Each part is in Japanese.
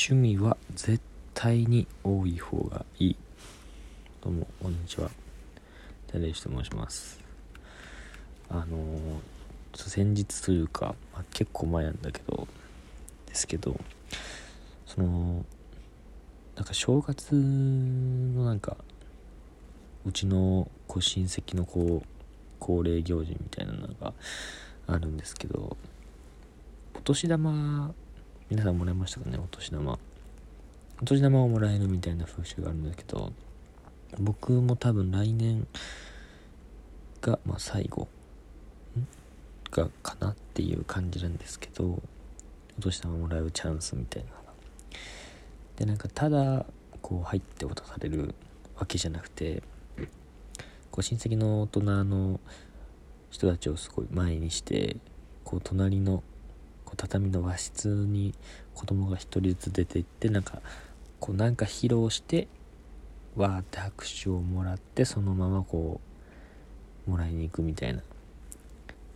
趣味は絶対に多い方がいい。どうもこんにちは。ダレイシと申します。あの先日というか、まあ、結構前なんだけどですけどそのなんか正月のなんかうちのこ親戚のこう恒例行事みたいなのがあるんですけどお年玉皆さんもらいましたかねお年玉。お年玉をもらえるみたいな風習があるんだけど僕も多分来年が、まあ、最後。がかなっていう感じなんですけどお年玉もらうチャンスみたいなでなんかただこう入って渡されるわけじゃなくてこう親戚の大人の人たちをすごい前にしてこう隣のこう畳の和室に子供が1人ずつ出て行ってなんかこうなんか披露してわーって拍手をもらってそのままこうもらいに行くみたいな。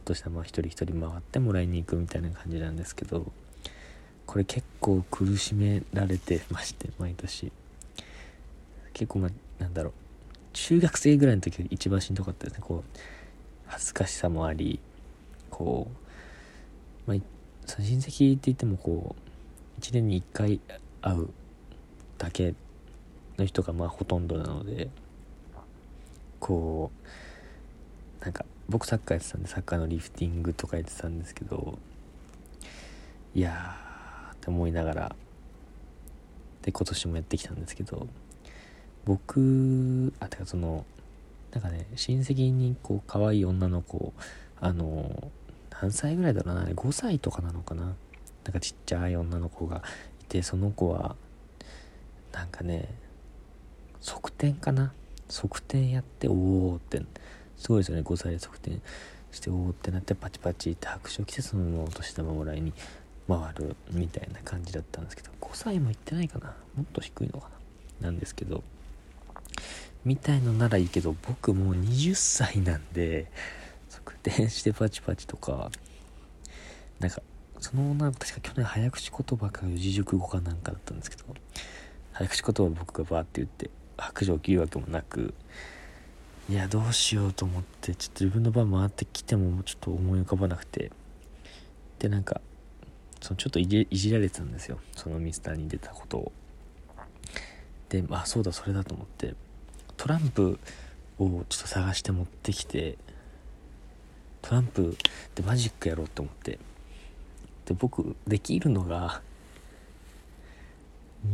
としたまあ一人一人回ってもらいに行くみたいな感じなんですけどこれ結構苦しめられてまして毎年。結構まあなんだろう。中学生ぐらいの時が一番しんどかったですね。こう恥ずかしさもありこう、まあ、親戚って言ってもこう1年に1回会うだけの人がまあほとんどなのでこうなんか僕サッカーやってたんでサッカーのリフティングとかやってたんですけどいやーって思いながらで今年もやってきたんですけど僕あてかそのなんかね親戚にこう可愛い女の子あの何歳ぐらいだろうな？5歳とかなのかな？なんかちっちゃい女の子がいてその子はなんかね側転かな？側転やっておおって。すごいですよね5歳で側転しておおってなってパチパチって拍手を来てそのままお年玉もらいに回るみたいな感じだったんですけど5歳も行ってないかな？もっと低いのかな？なんですけどみたいのならいいけど僕もう20歳なんで側転 してパチパチとか。なんかその女の子確か去年早口言葉か四字熟語かなんかだったんですけど。早口言葉を僕がバーって言って白状を切るわけもなく。いやどうしようと思ってちょっと自分の番回ってきてもちょっと思い浮かばなくて。でなんかそのちょっといじいじられてたんですよ。そのミスターに出たことを。でまあそうだそれだと思って。トランプをちょっと探して持ってきてトランプでマジックやろうと思って。で僕できるのが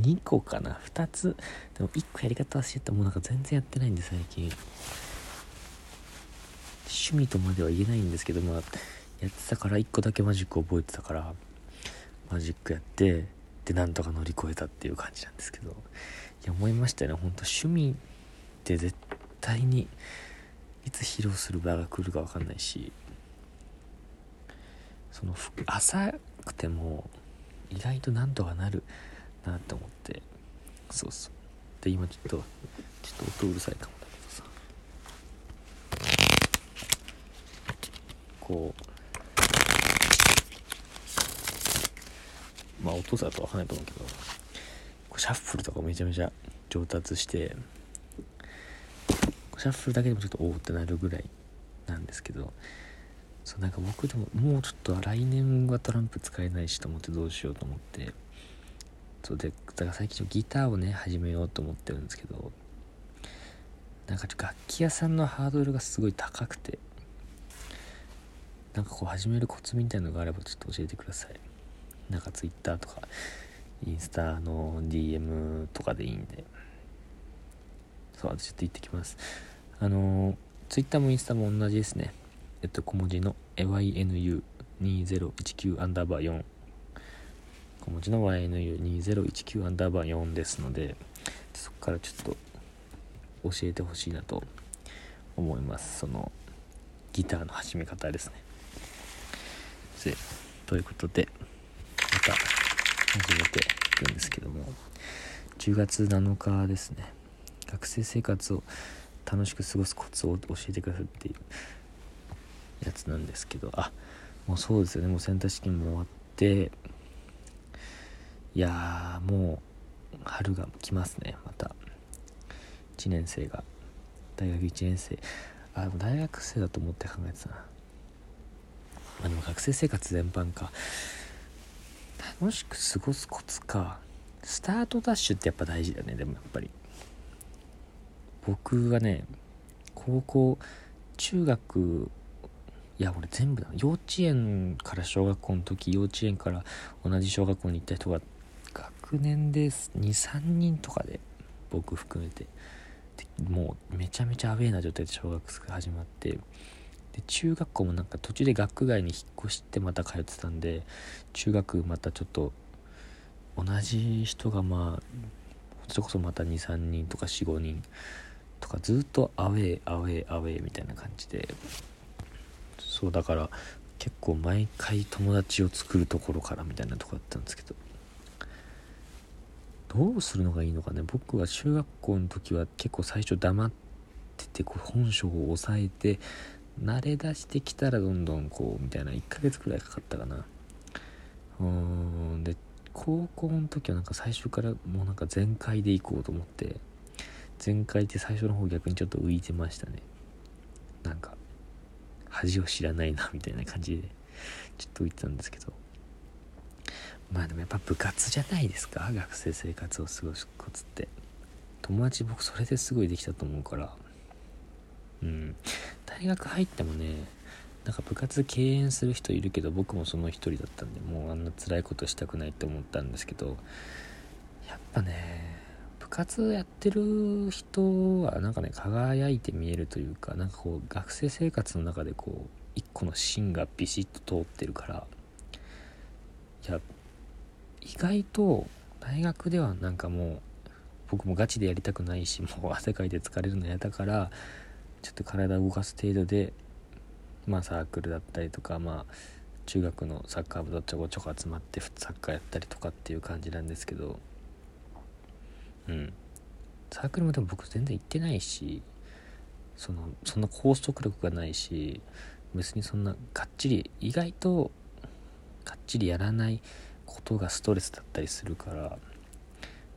2個かな。2つ。でも1個やり方忘れてもうなんか全然やってないんで最近。趣味とまでは言えないんですけどまあやってたから1個だけマジック覚えてたからマジックやってでなんとか乗り越えたっていう感じなんですけど。いや思いましたよね。ほんと趣味って絶対にいつ披露する場が来るか分かんないしその浅くても意外となんとかなるなって思って。そうそう。で今ちょっとちょっと音うるさいかもだけどさ。こう。まあ音だと分かんないと思うけど。シャッフルとかめちゃめちゃ上達してシャッフルだけでもちょっとおおってなるぐらいなんですけどそうなんか僕でももうちょっと来年はトランプ使えないしと思ってどうしようと思ってそうでだから最近ギターをね始めようと思ってるんですけどなんか楽器屋さんのハードルがすごい高くてなんかこう始めるコツみたいのがあればちょっと教えてください。なんか Twitter とかインスタの DM とかでいいんで。そうちょっと行ってきます。あの Twitter もインスタも同じですね。えっと小文字の YNU2019 アンダーバー4小文字の YNU2019 アンダーバー4ですのでそこからちょっと教えてほしいなと思います。そのギターの始め方ですね。でということでまた始めていくんですけども。10月7日ですね。学生生活を楽しく過ごすコツを教えてくださいっていうやつなんですけど。あもうそうですよね。もうセンター試験も終わっていやーもう春が来ますね。また。1年生が。大学1年生。あでも大学生だと思って考えてたな。まあでも学生生活全般か。楽しく過ごすコツか。スタートダッシュってやっぱ大事だね。でもやっぱり。僕はね高校中学いや俺全部だ幼稚園から小学校の時幼稚園から同じ小学校に行った人が学年で23人とかで僕含めて。もうめちゃめちゃアウェーな状態で小学生が始まって。で中学校もなんか途中で学外に引っ越してまた通ってたんで中学またちょっと同じ人がまあそれこそまた23人とか45人とかずっとアウェーアウェーアウェーみたいな感じでそうだから結構毎回友達を作るところからみたいなとこだったんですけどどうするのがいいのかね？僕は中学校の時は結構最初黙っててこう本性を抑えて慣れ出してきたらどんどんこうみたいな1ヶ月くらいかかったかな。うーんで高校の時はなんか最初からもうなんか全開で行こうと思って全開って最初の方逆にちょっと浮いてましたね。なんか恥を知らないなみたいな感じでちょっと浮いてたんですけど。まあでもやっぱ部活じゃないですか？学生生活を過ごすコツって。友達僕それですごいできたと思うから。うん。大学入ってもねなんか部活敬遠する人いるけど僕もその一人だったんでもうあんな辛いことしたくないって思ったんですけどやっぱね活やってる人はなんかね輝いて見えるというかなんかこう学生生活の中でこう一個の芯がビシッと通ってるからいや意外と大学ではなんかもう僕もガチでやりたくないしもう汗かいて疲れるの嫌だからちょっと体を動かす程度でまあサークルだったりとかまあ中学のサッカー部とちょこちょこ集まってサッカーやったりとかっていう感じなんですけどうん。サークルもでも僕全然行ってないしそのそんな拘束力がないし別にそんながっちり意外とがっちりやらないことがストレスだったりするから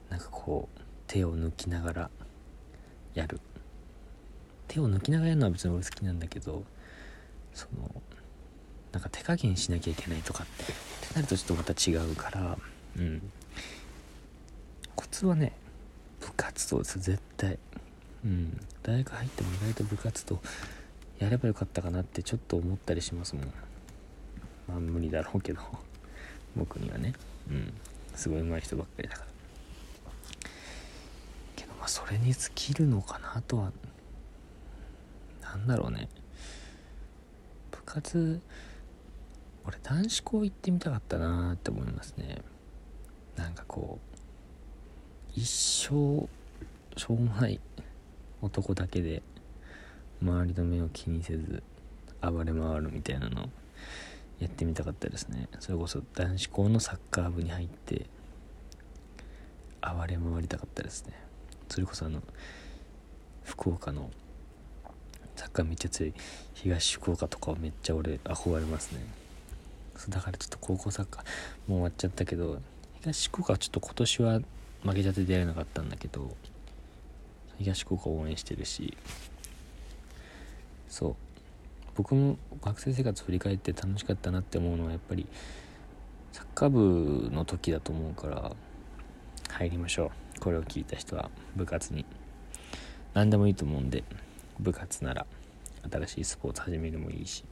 なんかこう手を抜きながらやる。手を抜きながらやるのは別に俺好きなんだけどそのなんか手加減しなきゃいけないとかってなるとちょっとまた違うからうん。コツはね部活動です絶対。うん。大学入っても意外と部活動やればよかったかなってちょっと思ったりしますもん。まあ無理だろうけど。僕にはね。うん。すごい上手い人ばっかりだから。けどまあそれに尽きるのかなとは。なんだろうね。部活俺男子校行ってみたかったなって思いますね。なんかこう一生しょうもない男だけで周りの目を気にせず暴れ回るみたいなのやってみたかったですね。それこそ男子校のサッカー部に入って暴れ回りたかったですね。それこそあの福岡のサッカーめっちゃ強い東福岡とかはめっちゃ俺憧れますね。だからちょっと高校サッカーもう終わっちゃったけど東福岡はちょっと今年は負けちゃって出られなかったんだけど東福岡応援してるしそう。僕も学生生活振り返って楽しかったなって思うのはやっぱりサッカー部の時だと思うから入りましょう。これを聞いた人は部活に。何でもいいと思うんで部活なら新しいスポーツ始めるもいいし。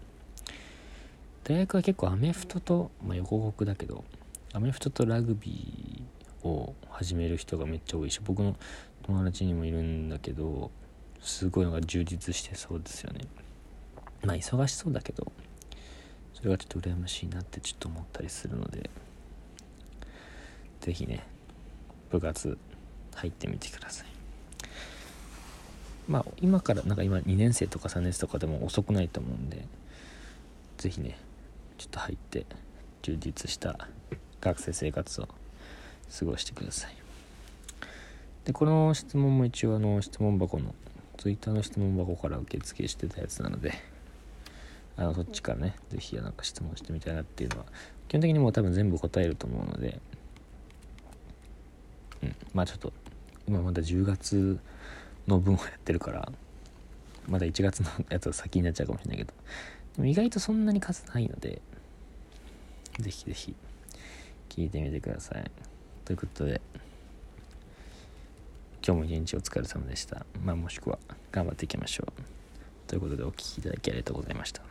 大学は結構アメフトと、まあ、横国だけどアメフトとラグビーを始める人がめっちゃ多いし僕の友達にもいるんだけどすごいのが充実してそうですよね。まあ忙しそうだけどそれがちょっと羨ましいなってちょっと思ったりするので是非ね部活入ってみてください。まあ今からなんか今2年生とか3年生とかでも遅くないと思うんで是非ねちょっと入って充実した学生生活を過ごしてください。でこの質問も一応あの質問箱の Twitter の質問箱から受付してたやつなのであのそっちからね是非なんか質問してみたいなっていうのは基本的にもう多分全部答えると思うのでうんまあちょっと今まだ10月の分をやってるからまだ1月のやつは先になっちゃうかもしれないけどでも意外とそんなに数ないのでぜひぜひ聞いてみてください。ということで今日も一日お疲れ様でした。まあもしくは頑張っていきましょう。ということでお聴きいただきありがとうございました。